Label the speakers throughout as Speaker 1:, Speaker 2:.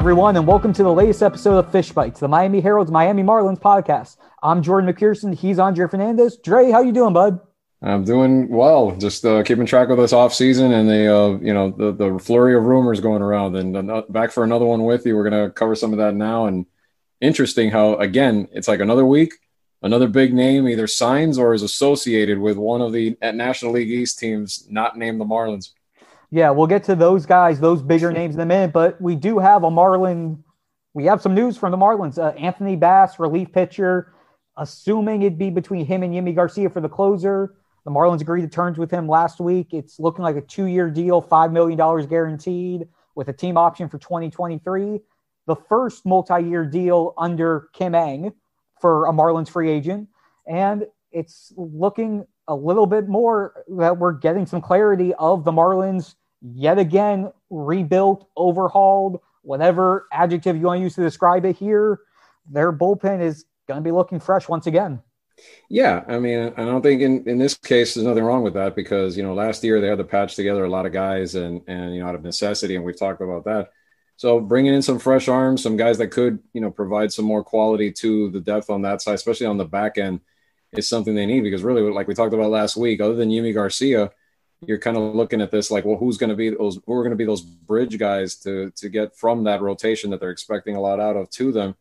Speaker 1: everyone, and welcome to the latest episode of Fish Bites, the Miami Herald's Miami Marlins podcast. I'm Jordan McPherson. He's Andre Fernandez. Dre, how you doing, bud?
Speaker 2: I'm doing well. Just uh, keeping track of this off season and the uh, you know the the flurry of rumors going around. And uh, back for another one with you. We're gonna cover some of that now. And interesting how again it's like another week, another big name either signs or is associated with one of the National League East teams not named the Marlins.
Speaker 1: Yeah, we'll get to those guys, those bigger names in a minute. But we do have a Marlin. We have some news from the Marlins. Uh, Anthony Bass, relief pitcher, assuming it'd be between him and Yimi Garcia for the closer the Marlins agreed to terms with him last week. It's looking like a two year deal, $5 million guaranteed with a team option for 2023. The first multi year deal under Kim Ng for a Marlins free agent. And it's looking a little bit more that we're getting some clarity of the Marlins yet again rebuilt, overhauled, whatever adjective you want to use to describe it here. Their bullpen is going to be looking fresh once again.
Speaker 2: Yeah, I mean, I don't think in, in this case there's nothing wrong with that because you know last year they had to patch together a lot of guys and and you know out of necessity, and we've talked about that. So bringing in some fresh arms, some guys that could you know provide some more quality to the depth on that side, especially on the back end, is something they need because really, like we talked about last week, other than Yimi Garcia, you're kind of looking at this like, well, who's going to be those? Who are going to be those bridge guys to to get from that rotation that they're expecting a lot out of to them?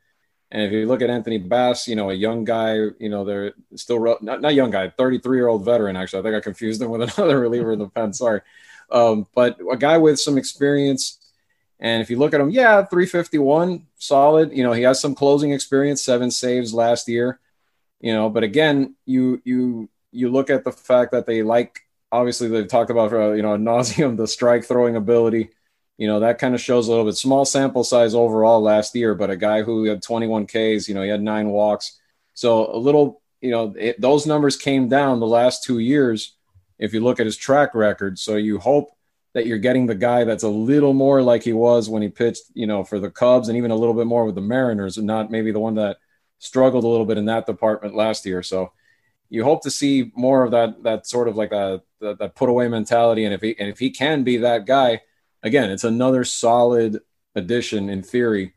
Speaker 2: And if you look at Anthony Bass, you know, a young guy, you know, they're still not, not young guy, 33 year old veteran. Actually, I think I confused him with another reliever in the pen. Sorry. Um, but a guy with some experience. And if you look at him, yeah, 351, solid. You know, he has some closing experience, seven saves last year. You know, but again, you you you look at the fact that they like obviously they've talked about uh, you know nauseum the strike throwing ability. You know that kind of shows a little bit. Small sample size overall last year but a guy who had 21 ks you know he had nine walks. So a little you know it, those numbers came down the last two years if you look at his track record. So you hope that you're getting the guy that's a little more like he was when he pitched you know for the cubs and even a little bit more with the mariners and not maybe the one that struggled a little bit in that department last year. So you hope to see more of that that sort of like a that, that put away mentality and if he and if he can be that guy again, it's another solid addition in theory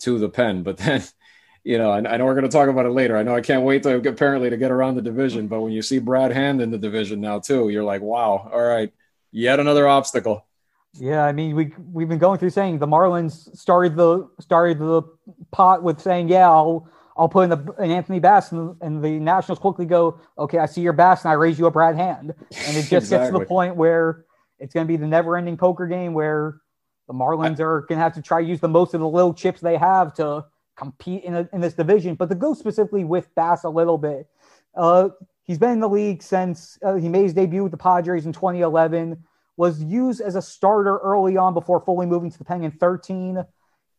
Speaker 2: to the pen. But then, you know, I, I know we're going to talk about it later. I know I can't wait to apparently to get around the division. But when you see Brad Hand in the division now too, you're like, wow, all right, yet another obstacle.
Speaker 1: Yeah, I mean, we we've been going through saying the Marlins started the started the pot with saying, yeah, I'll I'll put in the an Anthony Bass, and, and, the Nationals quickly go, okay, I see your Bass, and I raise you a Brad Hand, and it just exactly. gets to the point where it's going to be the never ending poker game where the Marlins are going to have to try to use the most of the little chips they have to compete in, a, in this division. But to go specifically with Bass a little bit, uh, he's been in the league since uh, he made his debut with the Padres in 2011, was used as a starter early on before fully moving to the Pen in 13.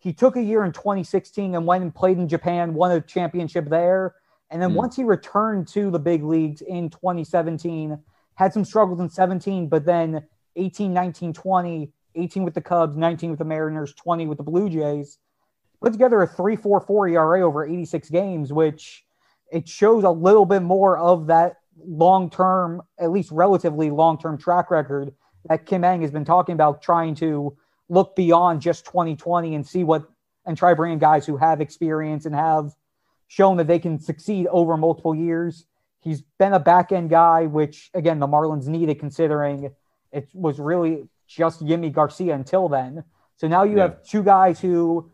Speaker 1: He took a year in 2016 and went and played in Japan, won a championship there. And then mm. once he returned to the big leagues in 2017, had some struggles in 17, but then 18, 19, 20, 18 with the Cubs, 19 with the Mariners, 20 with the Blue Jays. Put together a 3.44 ERA over 86 games, which it shows a little bit more of that long term, at least relatively long term track record that Kim Ng has been talking about, trying to look beyond just 2020 and see what and try bringing guys who have experience and have shown that they can succeed over multiple years. He's been a back end guy, which again the Marlins needed considering it was really just Yimi Garcia until then. So now you yeah. have two guys who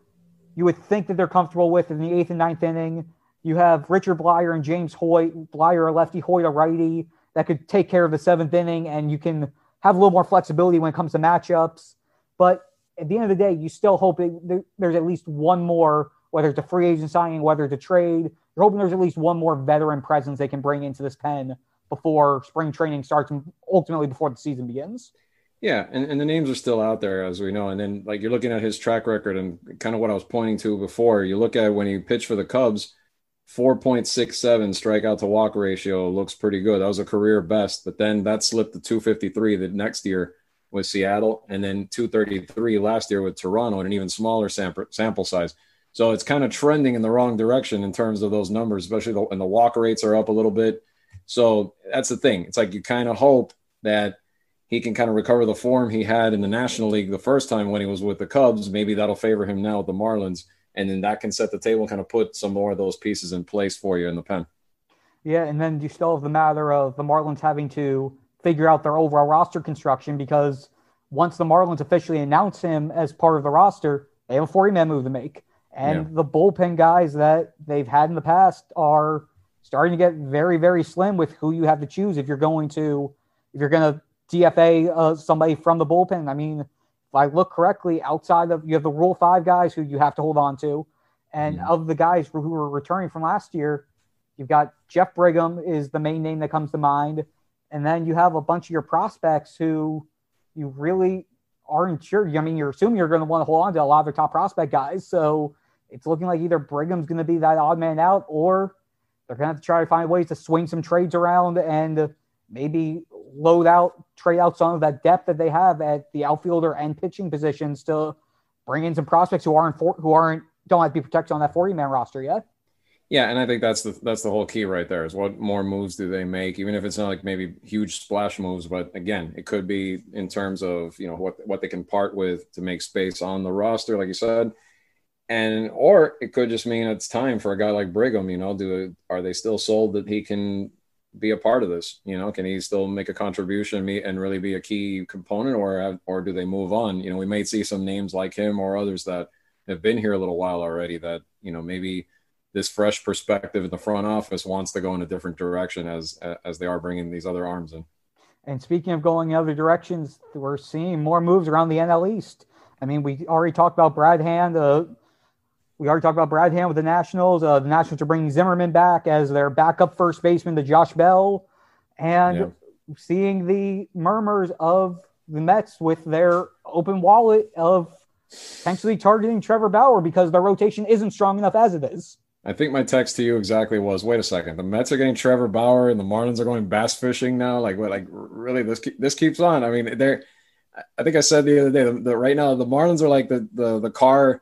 Speaker 1: you would think that they're comfortable with in the eighth and ninth inning. You have Richard Bleier and James Hoyt, Bleier a lefty, Hoyt a righty, that could take care of the seventh inning, and you can have a little more flexibility when it comes to matchups. But at the end of the day, you still hope it, there's at least one more, whether it's a free agent signing, whether it's a trade. You're hoping there's at least one more veteran presence they can bring into this pen before spring training starts and ultimately before the season begins.
Speaker 2: Yeah, and, and the names are still out there as we know. And then like you're looking at his track record and kind of what I was pointing to before. You look at when he pitched for the Cubs, 4.67 strikeout to walk ratio looks pretty good. That was a career best, but then that slipped to 253 the next year with Seattle, and then 233 last year with Toronto, and an even smaller sample sample size. So it's kind of trending in the wrong direction in terms of those numbers, especially the, and the walk rates are up a little bit. So that's the thing. It's like you kind of hope that he can kind of recover the form he had in the National League the first time when he was with the Cubs. Maybe that'll favor him now with the Marlins, and then that can set the table, kind of put some more of those pieces in place for you in the pen.
Speaker 1: Yeah, and then you still have the matter of the Marlins having to figure out their overall roster construction because once the Marlins officially announce him as part of the roster, they have a 40 man move to make. And yeah. the bullpen guys that they've had in the past are starting to get very, very slim with who you have to choose if you're going to if you're going to DFA uh, somebody from the bullpen. I mean, if I look correctly, outside of you have the Rule Five guys who you have to hold on to, and mm-hmm. of the guys who were returning from last year, you've got Jeff Brigham is the main name that comes to mind, and then you have a bunch of your prospects who you really aren't sure. I mean, you're assuming you're going to want to hold on to a lot of the top prospect guys, so it's looking like either Brigham's going to be that odd man out, or they're going to have to try to find ways to swing some trades around and maybe load out, trade out some of that depth that they have at the outfielder and pitching positions to bring in some prospects who aren't for, who aren't don't have to be protected on that 40 man roster yet.
Speaker 2: Yeah, and I think that's the that's the whole key right there is what more moves do they make, even if it's not like maybe huge splash moves, but again, it could be in terms of you know what what they can part with to make space on the roster, like you said, and or it could just mean it's time for a guy like Brigham. You know, do are they still sold that he can be a part of this? You know, can he still make a contribution and really be a key component, or or do they move on? You know, we may see some names like him or others that have been here a little while already that you know maybe this fresh perspective in the front office wants to go in a different direction as as they are bringing these other arms in.
Speaker 1: And speaking of going in other directions, we're seeing more moves around the NL East. I mean, we already talked about Brad Hand. Uh, we already talked about Brad Hand with the Nationals. Uh, the Nationals are bringing Zimmerman back as their backup first baseman to Josh Bell, and yeah. seeing the murmurs of the Mets with their open wallet of potentially targeting Trevor Bauer because their rotation isn't strong enough as it is.
Speaker 2: I think my text to you exactly was: Wait a second, the Mets are getting Trevor Bauer, and the Marlins are going bass fishing now. Like, what? Like, really? This this keeps on. I mean, they're. I think I said the other day that right now the Marlins are like the the the car.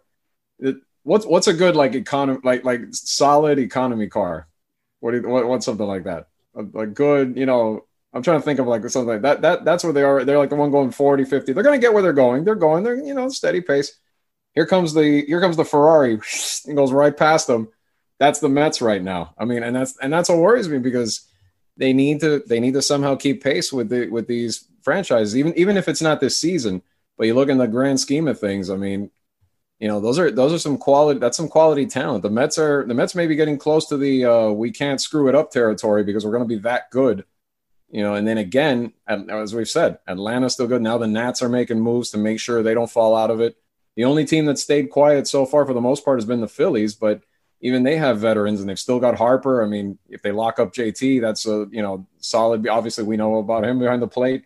Speaker 2: It, what's what's a good like economy like like solid economy car? What do you, what, what's something like that? A, a, good, you know. I'm trying to think of like something like that. That that's where they are. They're like the one going 40, 50. They're going to get where they're going. They're going. They're you know steady pace. Here comes the here comes the Ferrari. It goes right past them that's the Mets right now. I mean, and that's and that's what worries me because they need to they need to somehow keep pace with the with these franchises, even even if it's not this season. But you look in the grand scheme of things. I mean, you know, those are those are some quality. That's some quality talent. The Mets are the Mets may be getting close to the uh, we can't screw it up territory because we're going to be that good. You know, and then again, as we've said, Atlanta's still good. Now the Nats are making moves to make sure they don't fall out of it. The only team that stayed quiet so far, for the most part, has been the Phillies. But even they have veterans and they've still got Harper. I mean, if they lock up JT, that's a you know solid. Obviously, we know about him behind the plate.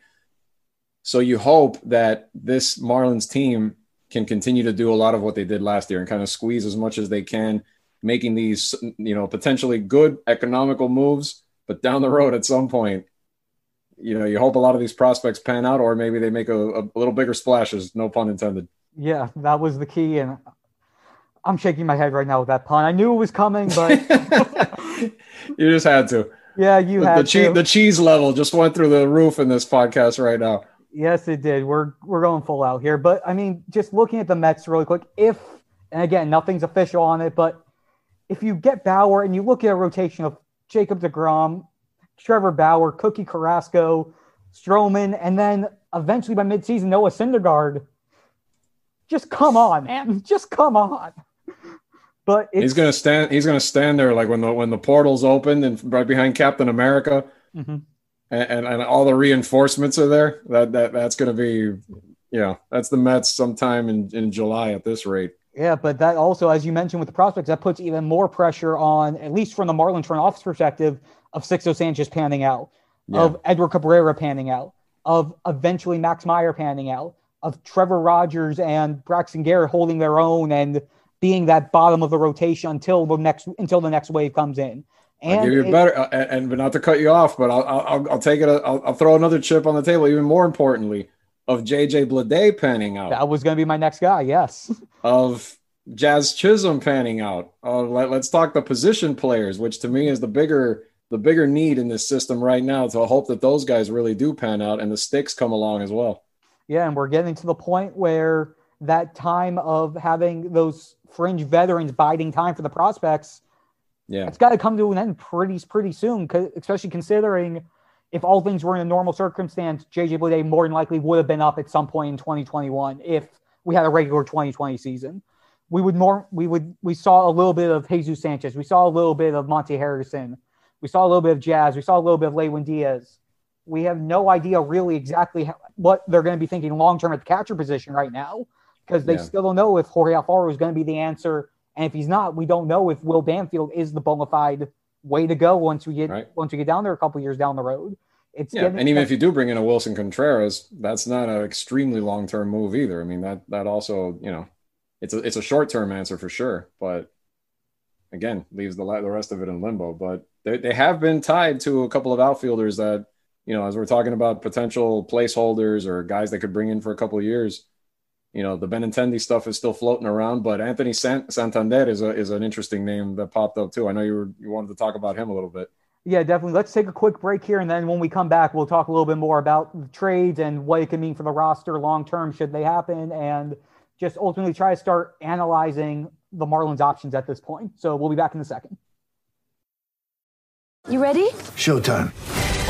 Speaker 2: So you hope that this Marlins team can continue to do a lot of what they did last year and kind of squeeze as much as they can, making these you know potentially good economical moves. But down the road, at some point, you know, you hope a lot of these prospects pan out, or maybe they make a, a little bigger splashes. No pun intended.
Speaker 1: Yeah, that was the key, and I'm shaking my head right now with that pun. I knew it was coming, but
Speaker 2: you just had to.
Speaker 1: Yeah, you
Speaker 2: the,
Speaker 1: had
Speaker 2: the cheese. The cheese level just went through the roof in this podcast right now.
Speaker 1: Yes, it did. We're we're going full out here, but I mean, just looking at the Mets really quick. If and again, nothing's official on it, but if you get Bauer and you look at a rotation of Jacob Degrom, Trevor Bauer, Cookie Carrasco, Stroman, and then eventually by midseason Noah Syndergaard, just come on, man, just come on. But
Speaker 2: he's gonna stand. He's gonna stand there like when the when the portals open and right behind Captain America, mm-hmm. and, and, and all the reinforcements are there. That that that's gonna be, yeah, that's the Mets sometime in in July at this rate.
Speaker 1: Yeah, but that also, as you mentioned with the prospects, that puts even more pressure on, at least from the Marlins front office perspective, of Sixto Sanchez panning out, yeah. of Edward Cabrera panning out, of eventually Max Meyer panning out, of Trevor Rogers and Braxton Garrett holding their own and being that bottom of the rotation until the next until the next wave comes in.
Speaker 2: And I'll give you it, better, uh, and, but not to cut you off, but I'll I'll, I'll take it. I'll, I'll, throw another chip on the table. Even more importantly, of JJ Bleday panning out.
Speaker 1: That was going to be my next guy. Yes.
Speaker 2: Of Jazz Chisholm panning out. Uh, let, let's talk the position players, which to me is the bigger the bigger need in this system right now to hope that those guys really do pan out and the sticks come along as well.
Speaker 1: Yeah, and we're getting to the point where that time of having those fringe veterans biding time for the prospects,
Speaker 2: yeah,
Speaker 1: it's got to come to an end pretty pretty soon. Especially considering if all things were in a normal circumstance, JJ Bleday more than likely would have been up at some point in 2021 if we had a regular 2020 season. We would more we would we saw a little bit of Jesus Sanchez, we saw a little bit of Monte Harrison, we saw a little bit of Jazz, we saw a little bit of Lewin Diaz. We have no idea really exactly how, what they're going to be thinking long term at the catcher position right now because they yeah. still don't know if Jorge Alfaro is going to be the answer. And if he's not, we don't know if Will Banfield is the bona fide way to go once we get right. once we get down there a couple years down the road.
Speaker 2: It's yeah, and even if you do bring in a Willson Contreras, that's not an extremely long term move either. I mean that that also you know, it's a it's a short term answer for sure, but again leaves the the rest of it in limbo. But they they have been tied to a couple of outfielders that you know, as we're talking about potential placeholders or guys that could bring in for a couple of years, you know, the Benintendi stuff is still floating around, but Anthony Sant- Santander is a, is an interesting name that popped up too. I know you were, you wanted to talk about him a little bit.
Speaker 1: Yeah, definitely. Let's take a quick break here, and then when we come back, we'll talk a little bit more about the trades and what it can mean for the roster long term should they happen, and just ultimately try to start analyzing the Marlins' options at this point. So we'll be back in a second.
Speaker 3: You ready?
Speaker 4: Showtime.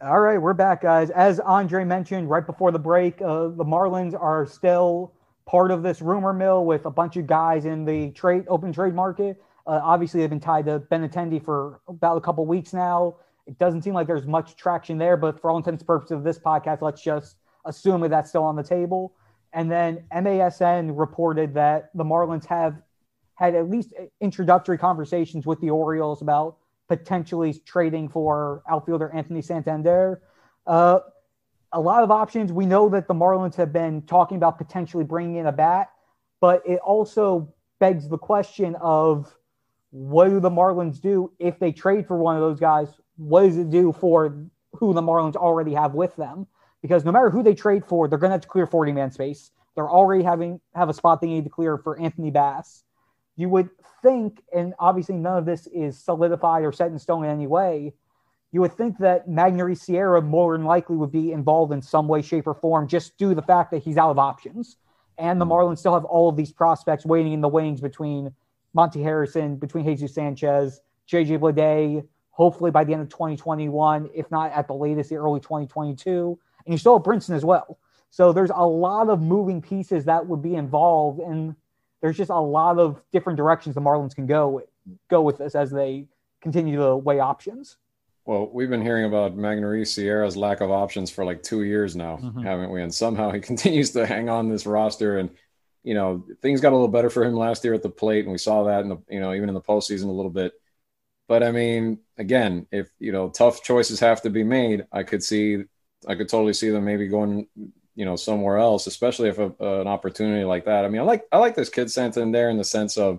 Speaker 1: All right, we're back, guys. As Andre mentioned right before the break, uh, the Marlins are still part of this rumor mill with a bunch of guys in the trade open trade market. Uh, obviously, they've been tied to Benintendi for about a couple weeks now. It doesn't seem like there's much traction there, but for all intents and purposes of this podcast, let's just assume that that's still on the table. And then MASN reported that the Marlins have had at least introductory conversations with the Orioles about potentially trading for outfielder Anthony Santander. Uh, a lot of options. We know that the Marlins have been talking about potentially bringing in a bat, but it also begs the question of what do the Marlins do if they trade for one of those guys? What does it do for who the Marlins already have with them? Because no matter who they trade for, they're going to have to clear 40 man space. They're already having have a spot they need to clear for Anthony Bass you would think, and obviously none of this is solidified or set in stone in any way, you would think that Magneuris Sierra more than likely would be involved in some way, shape, or form just due to the fact that he's out of options. And the hmm. Marlins still have all of these prospects waiting in the wings between Monte Harrison, between Jesus Sanchez, JJ Bleday, hopefully by the end of 2021, if not at the latest, the early 2022. And you still have Brinson as well. So there's a lot of moving pieces that would be involved. And there's just a lot of different directions the Marlins can go go with this as they continue to weigh options.
Speaker 2: Well, we've been hearing about Magneuris Sierra's lack of options for like two years now, mm-hmm. haven't we? And somehow he continues to hang on this roster. And you know, things got a little better for him last year at the plate, and we saw that in the you know even in the postseason a little bit. But I mean, again, if you know tough choices have to be made, I could see, I could totally see them maybe going you know somewhere else, especially if a, an opportunity like that. I mean, I like I like this kid Santander in there in the sense of,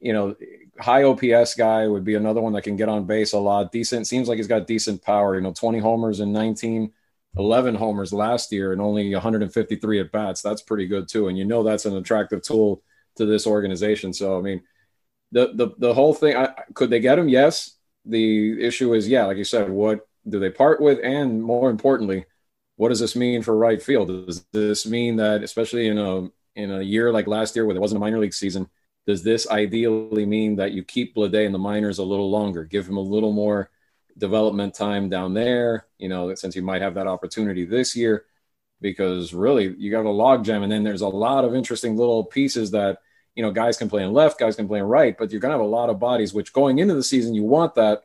Speaker 2: you know, high OPS guy would be another one that can get on base a lot. Decent seems like he's got decent power. You know, 20 homers in 19, 11 homers last year, and only 153 at bats. That's pretty good too. And you know that's an attractive tool to this organization. So I mean, the the the whole thing. I, could they get him? Yes. The issue is, yeah, like you said, what do they part with, and more importantly what does this mean for right field? Does this mean that, especially in a in a year like last year where there wasn't a minor league season, does this ideally mean that you keep Bleday in the minors a little longer, give him a little more development time down there, you know, since you might have that opportunity this year, because really you got a logjam. And then there's a lot of interesting little pieces that, you know, guys can play in left, guys can play in right, but you're to have a lot of bodies, which going into the season, you want that.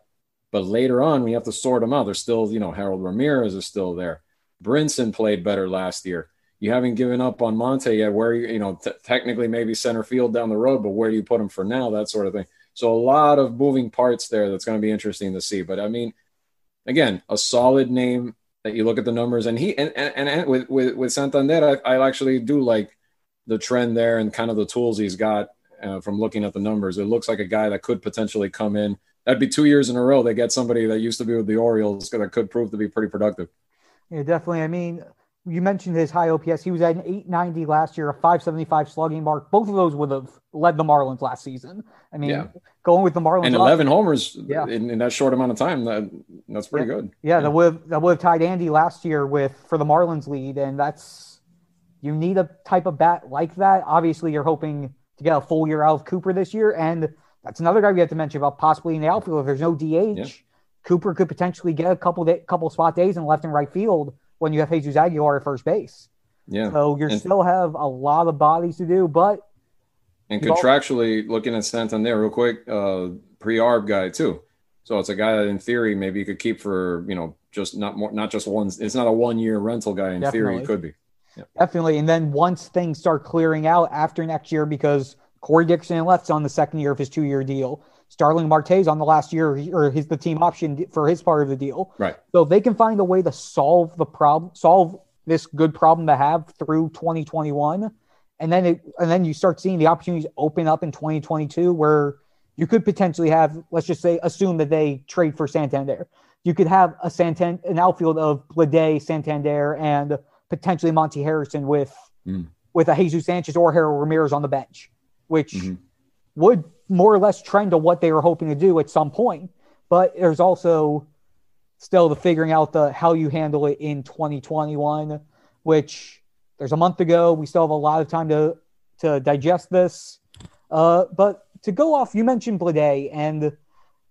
Speaker 2: But later on, we have to sort them out. There's still, you know, Harold Ramirez is still there. Brinson played better last year. You haven't given up on Monte yet. Where you, you know, t- technically maybe center field down the road, but where do you put him for now? That sort of thing. So a lot of moving parts there. That's going to be interesting to see. But I mean, again, a solid name that you look at the numbers, and he and and, and with with with Santander, I, I actually do like the trend there and kind of the tools he's got uh, from looking at the numbers. It looks like a guy that could potentially come in. That'd be two years in a row they get somebody that used to be with the Orioles that could prove to be pretty productive.
Speaker 1: Yeah, definitely. I mean, you mentioned his high OPS. He was at an 890 last year, a 575 slugging mark. Both of those would have led the Marlins last season. I mean,
Speaker 2: Yeah.
Speaker 1: going with the Marlins
Speaker 2: And
Speaker 1: up-
Speaker 2: 11 homers
Speaker 1: Yeah.
Speaker 2: in, in that short amount of time. That that's pretty good.
Speaker 1: Yeah, that would have, that would have tied Andy last year with for the Marlins lead, and that's you need a type of bat like that. Obviously, you're hoping to get a full year out of Cooper this year, and that's another guy we have to mention about possibly in the outfield. If there's no DH,
Speaker 2: Yeah.
Speaker 1: Cooper could potentially get a couple day, couple spot days in left and right field when you have Jesus Aguilar at first base.
Speaker 2: Yeah.
Speaker 1: So you still have a lot of bodies to do, but
Speaker 2: And contractually, looking at Santander real quick, uh, pre-arb guy too. So it's a guy that, in theory, maybe you could keep for you know just not more, not just one. It's not a one-year rental guy. In theory,
Speaker 1: Definitely.
Speaker 2: it could be.
Speaker 1: Definitely. And then once things start clearing out after next year, because Corey Dickerson left on the second year of his two year deal. Starling Marte's on the last year, or he's the team option for his part of the deal.
Speaker 2: Right.
Speaker 1: So if they can find a way to solve the problem, solve this good problem to have through 2021, and then it, and then you start seeing the opportunities open up in 2022, where you could potentially have, let's just say, assume that they trade for Santander. You could have a Santander, an outfield of Bleday, Santander, and potentially Monte Harrison with
Speaker 2: Mm.
Speaker 1: with a Jesus Sanchez or Harold Ramirez on the bench, which
Speaker 2: Mhm.
Speaker 1: would more or less trend to what they were hoping to do at some point. But there's also still the figuring out the how you handle it in 2021, which there's a month to go. We still have a lot of time to to digest this. Uh, but to go off, you mentioned Bleday, and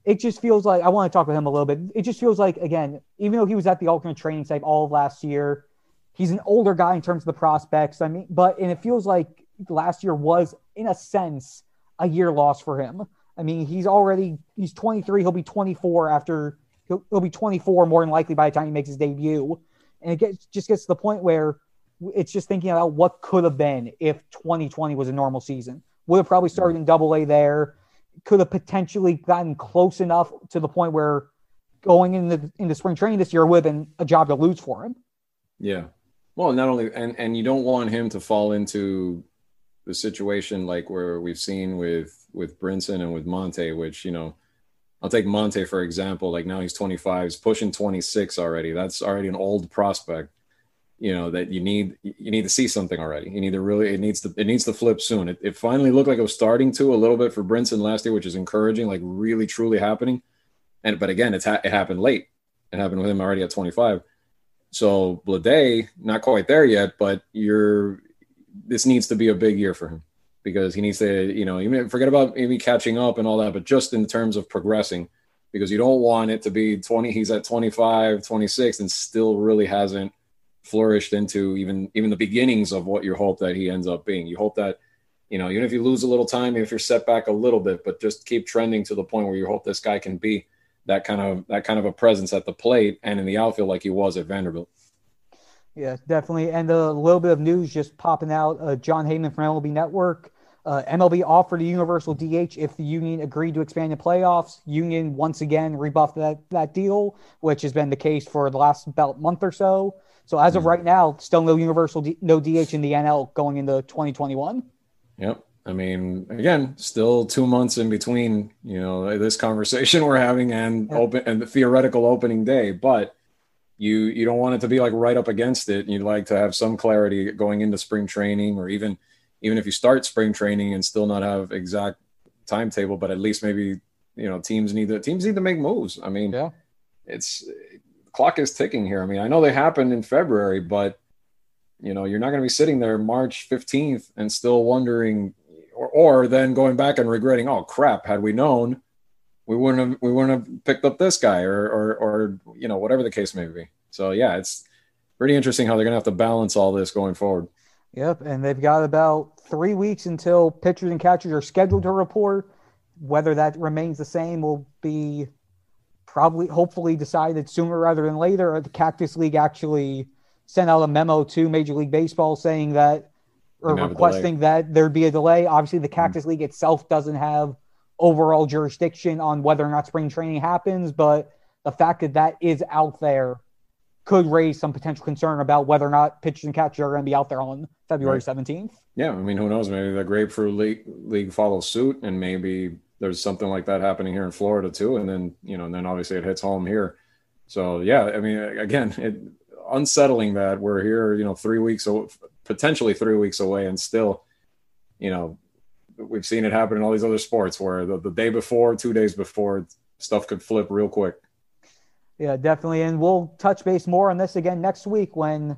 Speaker 1: it just feels like I want to talk with him a little bit. It just feels like again, even though he was at the alternate training site all of last year, he's an older guy in terms of the prospects. I mean, but and it feels like last year was, in a sense, a year lost for him. I mean, he's already he's 23. He'll be 24 after he'll, he'll be 24 more than likely by the time he makes his debut. And it gets just gets to the point where it's just thinking about what could have been if 2020 was a normal season. Would have probably started in Double A there. Could have potentially gotten close enough to the point where going into into spring training this year would have been a job to lose for him.
Speaker 2: Yeah. Well, not only and and you don't want him to fall into the situation like where we've seen with with Brinson and with Monte, which you know, I'll take Monte for example. Like now he's 25, he's pushing 26 already. That's already an old prospect. You know that you need you need to see something already. You need to really it needs to it needs to flip soon. It, it finally looked like it was starting to a little bit for Brinson last year, which is encouraging, like really truly happening. And but again, it's ha- it happened late. It happened with him already at 25. So Bleday, not quite there yet, but you're this needs to be a big year for him because he needs to, you know, even forget about maybe catching up and all that, but just in terms of progressing, because you don't want it to be 20, he's at 25, 26, and still really hasn't flourished into even even the beginnings of what you hope that he ends up being. You hope that, you know, even if you lose a little time, if you're set back a little bit, but just keep trending to the point where you hope this guy can be that kind of that kind of a presence at the plate and in the outfield like he was at Vanderbilt.
Speaker 1: Yeah, definitely. And a little bit of news just popping out. Uh, Jon Heyman from MLB Network. Uh, MLB offered a universal DH if the union agreed to expand the playoffs. Union once again rebuffed that, that deal, which has been the case for the last about month or so. So as of right now, still no universal, D- no DH in the NL going into 2021.
Speaker 2: Yep. I mean, again, still two months in between, you know, this conversation we're having and
Speaker 1: Yeah.
Speaker 2: open and the theoretical opening day, but you you don't want it to be like right up against it. You'd like to have some clarity going into spring training, or even even if you start spring training and still not have exact timetable, but at least maybe you know teams need to teams need to make moves. I mean,
Speaker 1: Yeah.
Speaker 2: it's clock is ticking here. I mean, I know they happened in February, but you know, you're not going to be sitting there March 15th and still wondering, or, or then going back and regretting, oh crap, had we known, we wouldn't have we wouldn't have picked up this guy or or or you know whatever the case may be. So yeah, it's pretty interesting how they're gonna have to balance all this going forward.
Speaker 1: Yep, and they've got about three weeks until pitchers and catchers are scheduled to report. Whether that remains the same will be probably, hopefully, decided sooner rather than later. The Cactus League actually sent out a memo to Major League Baseball saying that, or requesting that there be a delay. Obviously, the Cactus mm-hmm. League itself doesn't have overall jurisdiction on whether or not spring training happens, but the fact that that is out there could raise some potential concern about whether or not pitchers and catchers are going to be out there on February. 17th.
Speaker 2: Yeah, I mean, who knows? Maybe the Grapefruit League, League follows suit, and maybe there's something like that happening here in Florida too. And then, you know, and then obviously it hits home here. So, yeah, I mean, again, it, unsettling that we're here, you know, three weeks, potentially three weeks away, and still, you know, we've seen it happen in all these other sports where the, the day before, two days before, stuff could flip real quick.
Speaker 1: Yeah, definitely. And we'll touch base more on this again next week when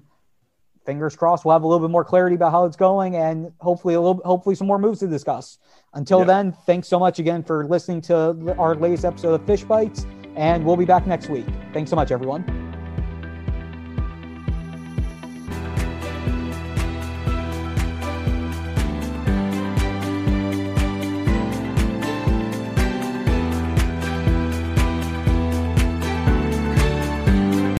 Speaker 1: fingers crossed we'll have a little bit more clarity about how it's going and hopefully a little hopefully some more moves to discuss. Until yeah. then, thanks so much again for listening to our latest episode of Fish Bites and we'll be back next week. Thanks so much everyone.